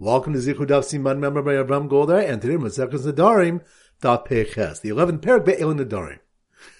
Welcome to Zichud Daf Siman member by Avram Goldar, and today Maseches Nadarim Daf Peches, the 11th parak Be'el Nadarim.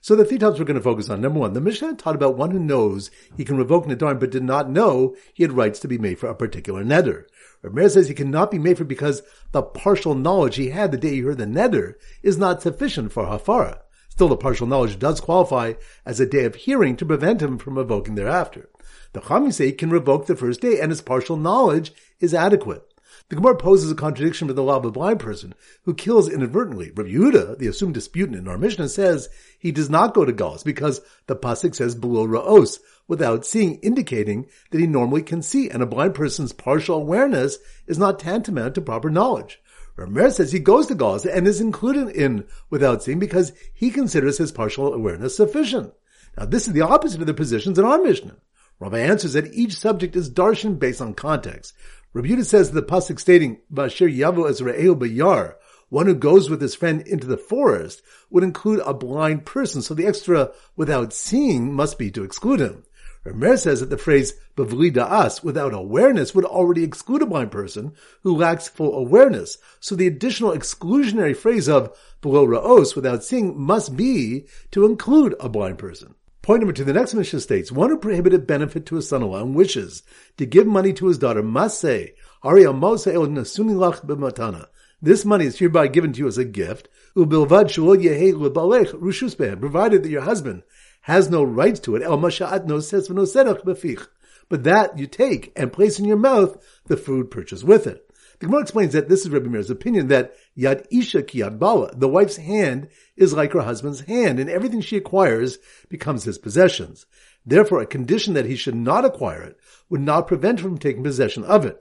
So the three topics we're going to focus on. Number one, the Mishnah taught about one who knows he can revoke Nadarim but did not know he had rights to be made for a particular Neder. Rameir says he cannot be made for because the partial knowledge he had the day he heard the Neder is not sufficient for Hafara. Still, the partial knowledge does qualify as a day of hearing to prevent him from revoking thereafter. The Chachamim say he can revoke the first day and his partial knowledge is adequate. The Gemara poses a contradiction with the law of a blind person who kills inadvertently. Rabbi Yehuda, the assumed disputant in our Mishnah, says he does not go to Galus because the pasuk says below Ra'os without seeing, indicating that he normally can see, and a blind person's partial awareness is not tantamount to proper knowledge. Rameir says he goes to Galus and is included in without seeing because he considers his partial awareness sufficient. Now this is the opposite of the positions in our Mishnah. Rabbi answers that each subject is darshan based on context. Yehuda says the pasuk stating "Bashir Yavo Ezrael Bayar," one who goes with his friend into the forest, would include a blind person. So the extra "without seeing" must be to exclude him. Rameir says that the phrase "bavli da'as" without awareness would already exclude a blind person who lacks full awareness. So the additional exclusionary phrase of below ra'os without seeing must be to include a blind person. Point number two, the next Mishnah states, one who prohibited benefit to his son-in-law and wishes to give money to his daughter must say, b'matana. This money is hereby given to you as a gift, ubilvad provided that your husband has no rights to it, but that you take and place in your mouth the food purchased with it. The Gemara explains that this is Rabbi Meir's opinion that Yad Isha ki Yad Bala, the wife's hand is like her husband's hand, and everything she acquires becomes his possessions. Therefore, a condition that he should not acquire it would not prevent him from taking possession of it.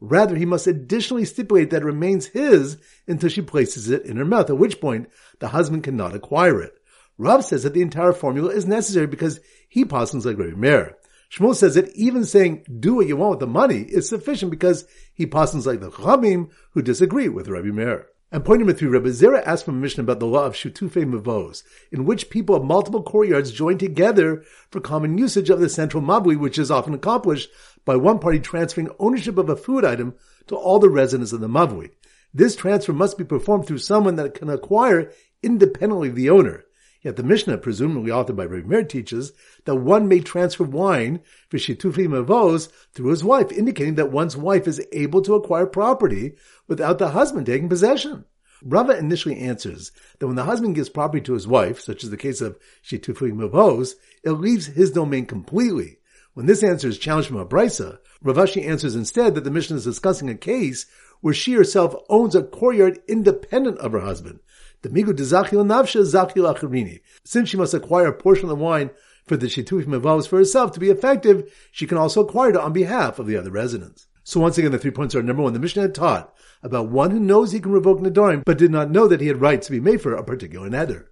Rather, he must additionally stipulate that it remains his until she places it in her mouth, at which point the husband cannot acquire it. Rav says that the entire formula is necessary because he posits like Rabbi Meir. Shmuel says that even saying do what you want with the money is sufficient because he passes like the Chachamim who disagree with Rabbi Meir. And point number three, Rabbi Zera asked from Mishnah about the law of Shutufe Mavos, in which people of multiple courtyards join together for common usage of the central mavui, which is often accomplished by one party transferring ownership of a food item to all the residents of the mavui. This transfer must be performed through someone that can acquire independently the owner. Yet the Mishnah, presumably authored by Rabbi Meir, teaches that one may transfer wine for shitufi mavos through his wife, indicating that one's wife is able to acquire property without the husband taking possession. Rava initially answers that when the husband gives property to his wife, such as the case of shitufi mavos, it leaves his domain completely. When this answer is challenged from a brisa, Rav Ashi answers instead that the Mishnah is discussing a case where she herself owns a courtyard independent of her husband, the migu dezachil navsha zachil acharini. Since she must acquire a portion of the wine for the shituf mevavos for herself to be effective, she can also acquire it on behalf of the other residents. So once again, the three points are number one, the Mishnah had taught about one who knows he can revoke Nadarim, but did not know that he had rights to be made for a particular neder.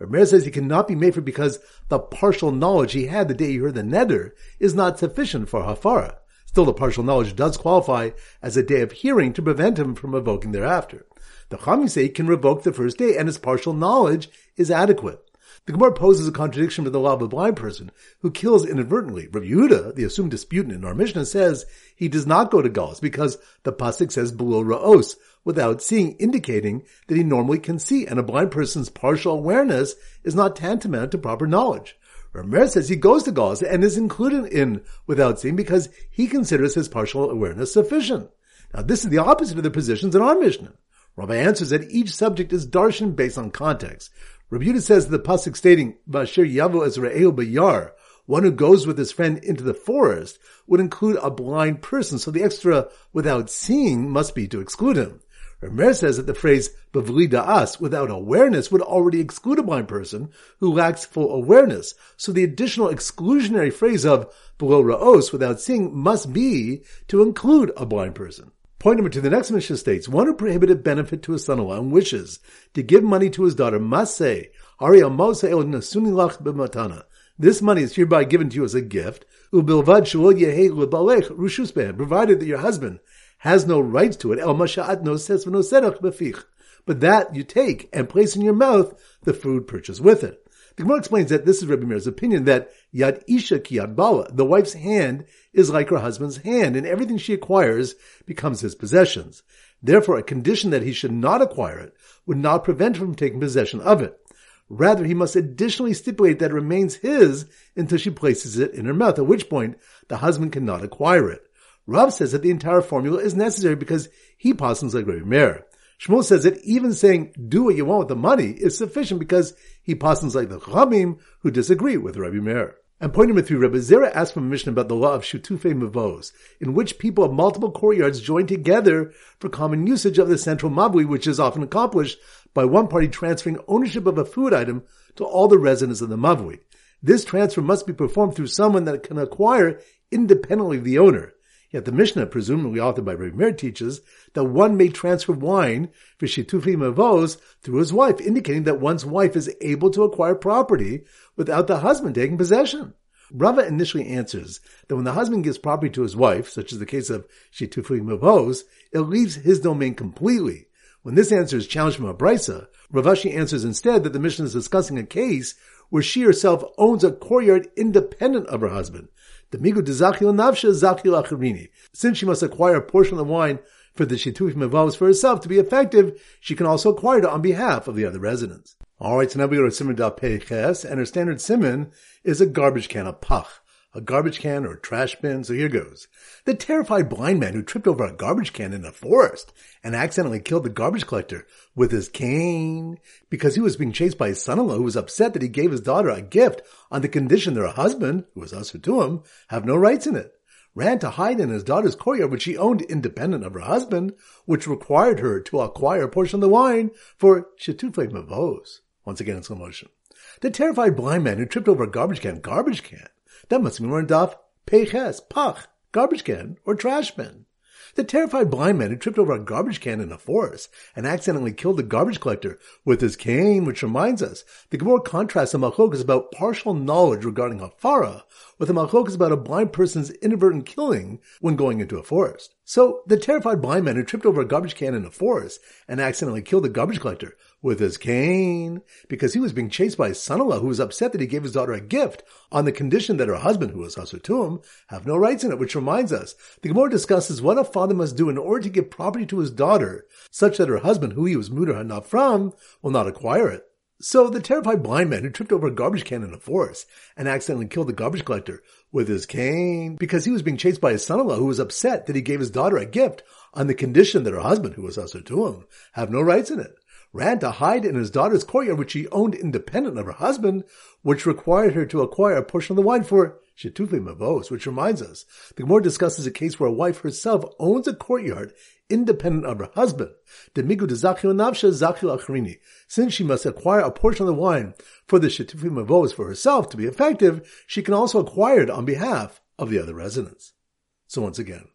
Rameir says he cannot be made for because the partial knowledge he had the day he heard the neder is not sufficient for hafara. Still, the partial knowledge does qualify as a day of hearing to prevent him from evoking thereafter. The Chachamim say can revoke the first day, and his partial knowledge is adequate. The Gemara poses a contradiction with the law of a blind person who kills inadvertently. Rabbi Yehuda, the assumed disputant in our Mishnah, says he does not go to Galus because the pasuk says below Ra'os without seeing, indicating that he normally can see, and a blind person's partial awareness is not tantamount to proper knowledge. Rameir says he goes to Galus and is included in without seeing because he considers his partial awareness sufficient. Now this is the opposite of the positions in our Mishnah. Rabbi answers that each subject is darshan based on context. Rabbi Yehuda says that the pasuk stating "Bashir Yavo Ezrael Bayar," one who goes with his friend into the forest, would include a blind person. So the extra "without seeing" must be to exclude him. Rameir says that the phrase "bavli da'as" without awareness would already exclude a blind person who lacks full awareness. So the additional exclusionary phrase of below ra'os without seeing must be to include a blind person. Point two, the next Mishnah states, one who prohibited benefit to his son-in-law and wishes to give money to his daughter must say, this money is hereby given to you as a gift, provided that your husband has no rights to it, but that you take and place in your mouth the food purchased with it. The Gemara explains that this is Rabbi Meir's opinion that Yad Isha ki Yad Bala, the wife's hand is like her husband's hand, and everything she acquires becomes his possessions. Therefore, a condition that he should not acquire it would not prevent him from taking possession of it. Rather, he must additionally stipulate that it remains his until she places it in her mouth, at which point the husband cannot acquire it. Rav says that the entire formula is necessary because he posits like Rabbi Meir. Shmuel says that even saying do what you want with the money is sufficient because he passes like the Chachamim who disagree with Rabbi Meir. And point number three, Rabbi Zera asked from a about the law of Shutufe Mavos, in which people of multiple courtyards join together for common usage of the central mavui, which is often accomplished by one party transferring ownership of a food item to all the residents of the mavui. This transfer must be performed through someone that can acquire independently the owner. Yet the Mishnah, presumably authored by Rabbi Meir, teaches that one may transfer wine for shitufi mavos through his wife, indicating that one's wife is able to acquire property without the husband taking possession. Rava initially answers that when the husband gives property to his wife, such as the case of shitufi mavos, it leaves his domain completely. When this answer is challenged from a brisa, Rav Ashi answers instead that the Mishnah is discussing a case where she herself owns a courtyard independent of her husband, since she must acquire a portion of the wine for the shituf mevavos for herself to be effective, she can also acquire it on behalf of the other residents. Alright, so now we go to Simon Dal Peches, and her standard simon is a garbage can, a pach a garbage can or a trash bin. So here goes. The terrified blind man who tripped over a garbage can in a forest and accidentally killed the garbage collector with his cane because he was being chased by his son-in-law who was upset that he gave his daughter a gift on the condition that her husband, who was usher to him, have no rights in it. Ran to hide in his daughter's courtyard, which she owned independent of her husband, which required her to acquire a portion of the wine for Shetufei Mavos. Once again in slow motion. The terrified blind man who tripped over a garbage can, garbage can, that must mean we're in Daf Peches, Pach, garbage can or trash bin. The terrified blind man who tripped over a garbage can in a forest and accidentally killed the garbage collector with his cane, which reminds us, the Gemara contrasts the machlokas about partial knowledge regarding hafara with the machlokas about a blind person's inadvertent killing when going into a forest. So, the terrified blind man who tripped over a garbage can in a forest and accidentally killed the garbage collector with his cane because he was being chased by his son-in-law who was upset that he gave his daughter a gift on the condition that her husband, who was him, have no rights in it, which reminds us, the Gemara discusses what a father must do in order to give property to his daughter, such that her husband, who he was muter not from, will not acquire it. So the terrified blind man who tripped over a garbage can in a forest and accidentally killed the garbage collector with his cane because he was being chased by his son-in-law who was upset that he gave his daughter a gift on the condition that her husband, who was Hasur to him, have no rights in it ran to hide in his daughter's courtyard, which she owned independent of her husband, which required her to acquire a portion of the wine for Shetufi Mavos, which reminds us, the Gemara discusses a case where a wife herself owns a courtyard independent of her husband. Since she must acquire a portion of the wine for the Shetufi Mavos for herself to be effective, she can also acquire it on behalf of the other residents. So once again,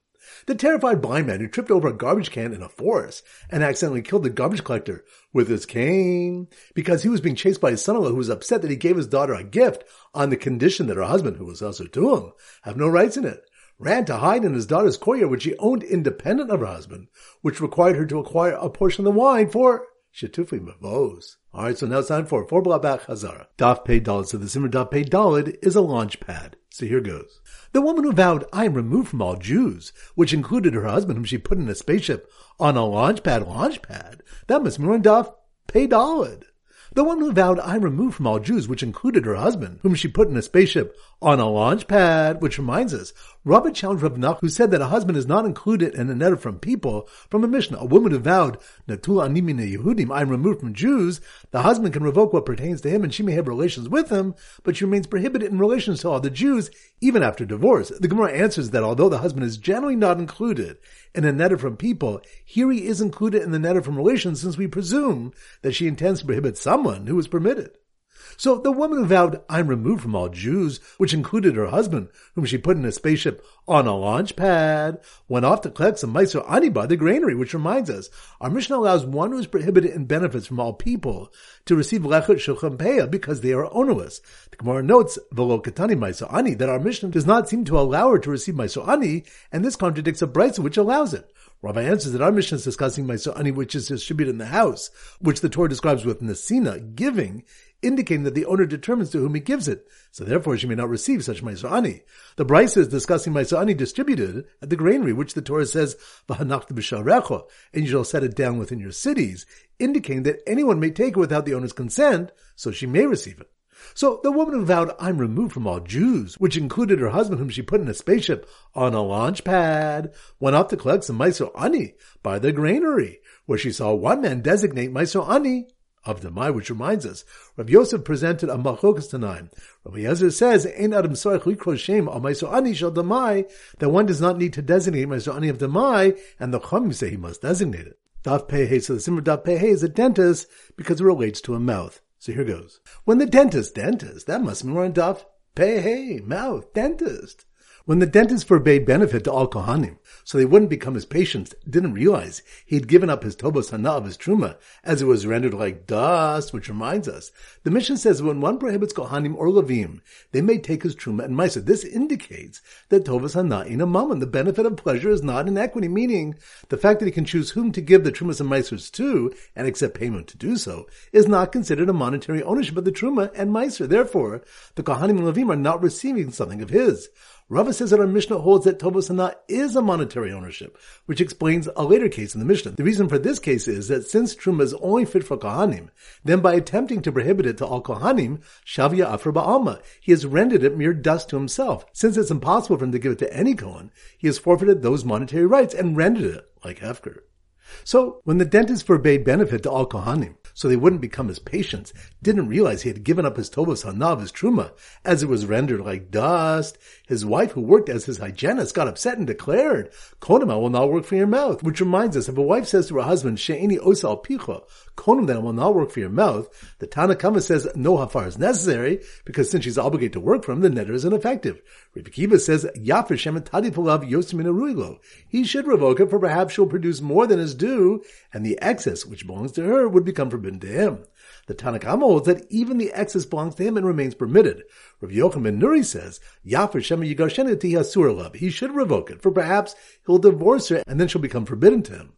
the terrified blind man who tripped over a garbage can in a forest and accidentally killed the garbage collector with his cane because he was being chased by his son-in-law who was upset that he gave his daughter a gift on the condition that her husband, who was also to him, have no rights in it. Ran to hide in his daughter's courtyard, which she owned independent of her husband, which required her to acquire a portion of the wine for Shetufi Mavos. Alright, so now it's time for four back Hazara. Daf Pei Dalid. So the Simmer Daf Pei Dalid is a launch pad. So here goes. The woman who vowed, I am removed from all Jews, which included her husband whom she put in a spaceship on a launch pad, launch pad. That must mean Daf Pei Dalid. The woman who vowed, "I am removed from all Jews, which included her husband, whom she put in a spaceship on a launch pad, which reminds us, Rabbi challenged Rav Nach, who said that a husband is not included in a neder from people, from a Mishnah. A woman who vowed, Natul animine Yehudim, I am removed from Jews, the husband can revoke what pertains to him and she may have relations with him, but she remains prohibited in relations to all the Jews, even after divorce. The Gemara answers that although the husband is generally not included in a neder from people, here he is included in the neder from relations since we presume that she intends to prohibit someone who is permitted. So the woman who vowed, I'm removed from all Jews, which included her husband, whom she put in a spaceship on a launch pad, went off to collect some Meiser Ani by the granary, which reminds us, our Mishnah allows one who is prohibited in benefits from all people to receive Lechot Shulchan because they are onerous. The Gemara notes, Velo Katani Meiser Ani, that our Mishnah does not seem to allow her to receive Meiser Ani, and this contradicts a Brisa which allows it. Rabbi answers that our Mishnah is discussing Maisa'ani, which is distributed in the house, which the Torah describes with Nesina, giving, indicating that the owner determines to whom he gives it. So therefore she may not receive such Maisa'ani. The Brisa is discussing Maisa'ani distributed at the granary, which the Torah says, and you shall set it down within your cities, indicating that anyone may take it without the owner's consent, so she may receive it. So the woman who vowed, I'm removed from all Jews, which included her husband whom she put in a spaceship on a launch pad, went off to collect some Maiso by the granary, where she saw one man designate Maiso of the Mai, which reminds us, Rabbi Yosef presented a machokas tonight. Rabbi Yezer says, "Ein adam shem ani shel demai," that one does not need to designate meiso ani of demai, and the chachamim say he must designate it. Daf pehe, so the simmer daf pehe is a dentist because it relates to a mouth. So here goes. When the dentist, dentist, that must be more in Daf Pehe, mouth, dentist. When the dentist forbade benefit to all Kohanim, so they wouldn't become his patients, didn't realize he had given up his Tobos Hana of his Truma, as it was rendered like dust, which reminds us. The Mishnah says when one prohibits Kohanim or Levim, they may take his Truma and Maisa. This indicates that Tobos Hana in a moment, the benefit of pleasure is not in equity, meaning the fact that he can choose whom to give the Trumas and Maisers to, and accept payment to do so, is not considered a monetary ownership of the Truma and Meiser. Therefore, the Kohanim and Levim are not receiving something of his. Rava says that our Mishnah holds that Tovos Hana is a monetary ownership, which explains a later case in the Mishnah. The reason for this case is that since Truma is only fit for Kohanim, then by attempting to prohibit it to all Kohanim, Shavia Afra Ba'alma, he has rendered it mere dust to himself. Since it's impossible for him to give it to any Kohen, he has forfeited those monetary rights and rendered it like Hefker. So when the dentist forbade benefit to all Kohanim, so they wouldn't become his patients, didn't realize he had given up his Tovos Hanav, his Truma, as it was rendered like dust. His wife, who worked as his hygienist, got upset and declared, Konim, I will not work for your mouth. Which reminds us, if a wife says to her husband, She'eni osal picha, Konim, then will not work for your mouth, the Tanakama says no hafar is necessary, because since she's obligated to work for him, the netter is ineffective. Rabbi Kiva says, Yafir shemetadi pulav yosimina He should revoke it, for perhaps she'll produce more than is due, and the excess, which belongs to her, would become forbidden to him. The Tanakh holds that even the excess belongs to him and remains permitted. Rav Yochanan ben Nuri says, Yafir Shema Yigarshena He should revoke it, for perhaps he'll divorce her and then she'll become forbidden to him.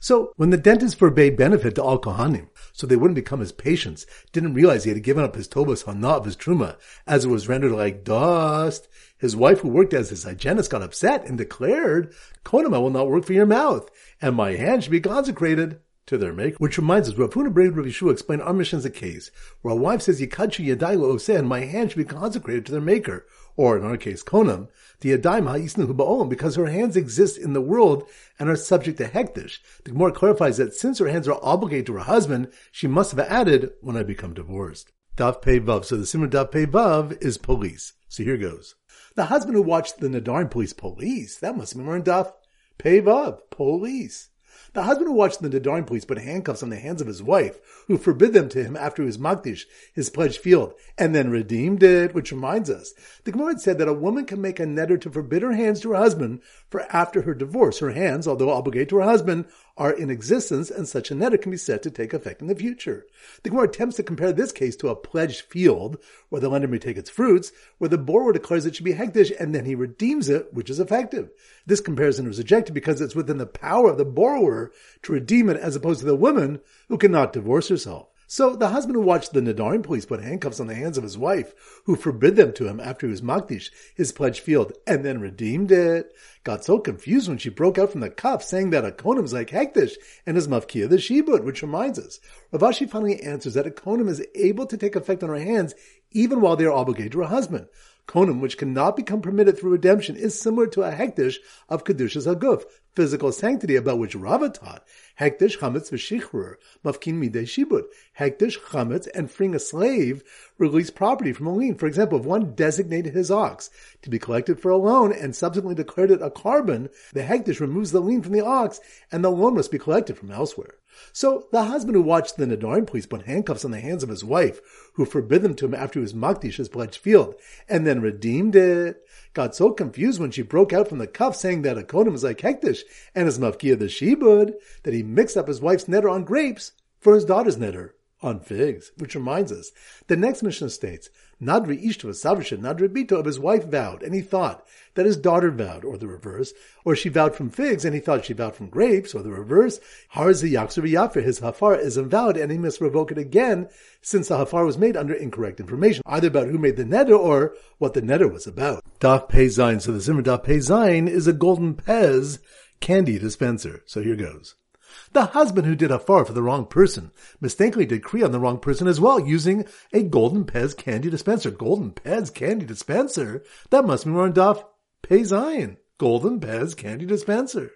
So when the dentist forbade benefit to all Kohanim, so they wouldn't become his patients, didn't realize he had given up his Tobas Hana of his Truma, as it was rendered like dust, his wife who worked as his hygienist got upset and declared, Konim, will not work for your mouth, and my hand should be consecrated to their maker. Which reminds us, Rav Huna Braid Rav Yeshua explained our Mishnah as a case where a wife says, Yikachu Yadai Lo and my hand should be consecrated to their maker. Or in our case, Konam, the Yadaim Ha'isnu Ba'olam, because her hands exist in the world and are subject to hektish. The Gemara clarifies that since her hands are obligated to her husband, she must have added, when I become divorced. Daf Pei Vav. So the Simon Daf Pei Vav is police. So here goes. The husband who watched the Nadarim police police, that must be more in Daf Pei Vav, police. The husband who watched the Nadarim police put handcuffs on the hands of his wife, who forbid them to him after was Makdish, his pledged field, and then redeemed it, which reminds us. The Gemara said that a woman can make a netter to forbid her hands to her husband for after her divorce. Her hands, although obligated to her husband, are in existence, and such a netter can be said to take effect in the future. The Gemara attempts to compare this case to a pledged field, where the lender may take its fruits, where the borrower declares it should be hektish, and then he redeems it, which is effective. This comparison was rejected because it's within the power of the borrower to redeem it as opposed to the woman who cannot divorce herself. So the husband who watched the Nadarim police put handcuffs on the hands of his wife, who forbid them to him after he was Makdish, his pledged field, and then redeemed it, got so confused when she broke out from the cuff saying that a konim is like Hektish and is mafkia the shibud, which reminds us. Rav Ashi finally answers that a konim is able to take effect on her hands even while they are obligated to her husband. Konim, which cannot become permitted through redemption, is similar to a hektish of Kedushas Haguf, physical sanctity about which Rava taught. Hektish, chametz, v'shichrur, mafkin midei shibud. Hektish, chametz, and freeing a slave release property from a lien. For example, if one designated his ox to be collected for a loan and subsequently declared it a korban, the hektish removes the lien from the ox and the loan must be collected from elsewhere. So the husband who watched the Nadarim police put handcuffs on the hands of his wife, who forbid them to him after he was Makdish his pledged field, and then redeemed it, got so confused when she broke out from the cuff saying that a Kodim is like Hektish and his Mavkia the Shebud, that he mixed up his wife's netter on grapes for his daughter's netter on figs, which reminds us, the next Mishnah states, Nadri Ishtu Savrisha Nadri Bito of his wife vowed, and he thought that his daughter vowed, or the reverse, or she vowed from figs, and he thought she vowed from grapes, or the reverse. Harzi Yakser Yafer, his hafar is invalid, and he must revoke it again, since the hafar was made under incorrect information, either about who made the neder or what the neder was about. Daf Pei so the Zimmer Daf Pei is a golden pez candy dispenser. So here goes. The husband who did hafar for the wrong person mistakenly did kriya on the wrong person as well, using a golden pez candy dispenser. Golden pez candy dispenser? That must mean we're on Daf Pei Zayin. Golden pez candy dispenser.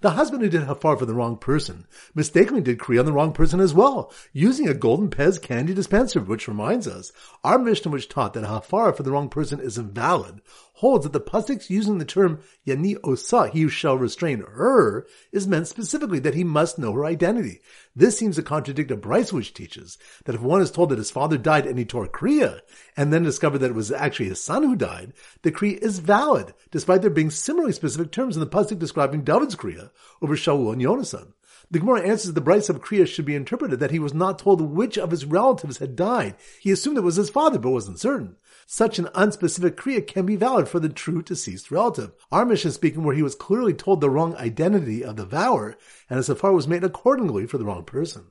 The husband who did hafar for the wrong person mistakenly did kriya on the wrong person as well, using a golden pez candy dispenser, which reminds us, our Mishnah which taught that hafar for the wrong person is invalid, holds that the pasuk's using the term yani osa, he shall restrain her, is meant specifically that he must know her identity. This seems to contradict a Brisa which teaches that if one is told that his father died and he tore kriya, and then discovered that it was actually his son who died, the kriya is valid, despite there being similarly specific terms in the pasuk describing David's kriya over Shaul and Yonasan. The Gemara answers that the Brisa of Kriya should be interpreted that he was not told which of his relatives had died. He assumed it was his father, but wasn't certain. Such an unspecific Kriya can be valid for the true deceased relative. Our Mishnah is speaking where he was clearly told the wrong identity of the vower, and a safar was made accordingly for the wrong person.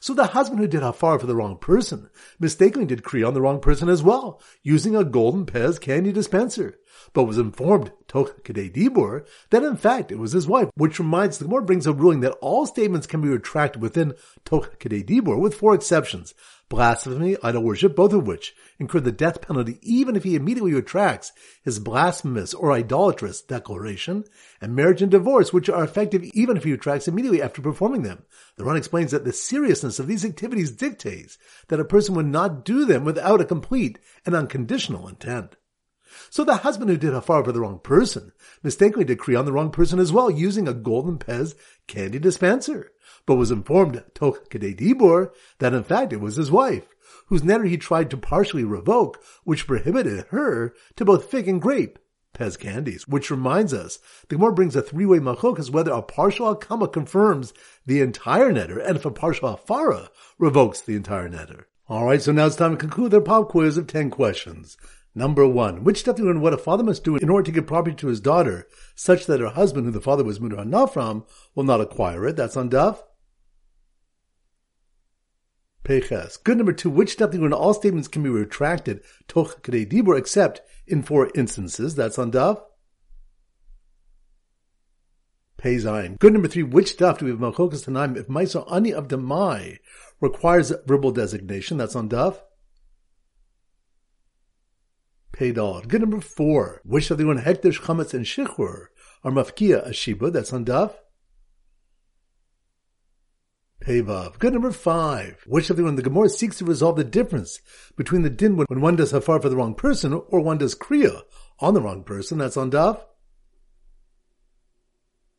So the husband who did hafar for the wrong person mistakenly did kriya on the wrong person as well, using a golden pez candy dispenser, but was informed toch kedei dibur that in fact it was his wife, which reminds the Gemara brings a ruling that all statements can be retracted within toch kedei dibur with four exceptions blasphemy, idol worship, both of which incur the death penalty even if he immediately retracts his blasphemous or idolatrous declaration, and marriage and divorce, which are effective even if he retracts immediately after performing them. The Ran explains that the seriousness of these activities dictates that a person would not do them without a complete and unconditional intent. So the husband who did hafar for the wrong person mistakenly kriya on the wrong person as well, using a golden pez candy dispenser but was informed toch kedei dibur that in fact it was his wife, whose neder he tried to partially revoke, which prohibited her to both fig and grape, pez candies. Which reminds us, the Gemara brings a three-way as whether a partial akama confirms the entire neder, and if a partial afara revokes the entire neder. Alright, so now it's time to conclude their pop quiz of 10 questions. Number one, which step do you learn what a father must do in order to give property to his daughter, such that her husband, who the father was mutar from, will not acquire it? That's on Daf. Peches. Good number two, which step when all statements can be retracted, toch kadei dibur, except in four instances. That's on Daf. Peizayin. Good number three, which stuff do we have Malchokas Tanaim if Maisa Ani of Demai requires verbal designation? That's on Daf. Peidal. Good number four, which of the one Hekdesh, Chametz, and Shichur are Mafkia Ashiba? That's on Daf. Pevav. Good number five. Which of the one the Gemara seeks to resolve the difference between the din when one does hafar for the wrong person or one does kriya on the wrong person. That's on daf.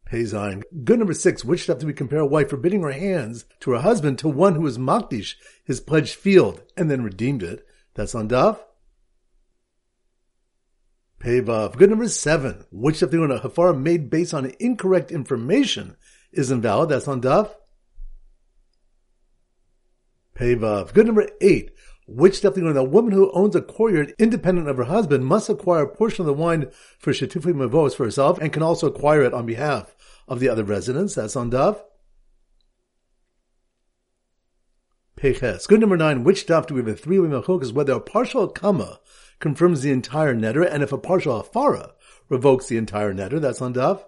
Peizayin. Good number six. Which stuff do we compare a wife forbidding her hands to her husband to one who is makdish his pledged field and then redeemed it? That's on daf. Pevav. Good number seven. Which stuff do we a hafar made based on incorrect information is invalid? That's on daf. Pevav. Good number eight. Which step do you A woman who owns a courtyard independent of her husband must acquire a portion of the wine for Shetifi Mavos for herself and can also acquire it on behalf of the other residents. That's on Dove. Peches. Good number nine. Which daf do we have a three-way machokas whether a partial kama confirms the entire netter and if a partial afara revokes the entire netter? That's on daf.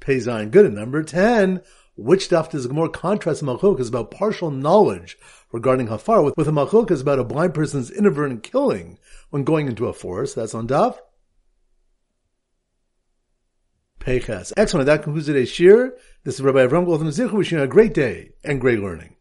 Peizayin. Good. And number ten. Which daf does more contrast malchuk is about partial knowledge regarding hafar with, with a is about a blind person's inadvertent killing when going into a forest. That's on daf. Peches. Excellent. That concludes today's shiur. This is Rabbi Avram Goldman Zichu wishing you a great day and great learning.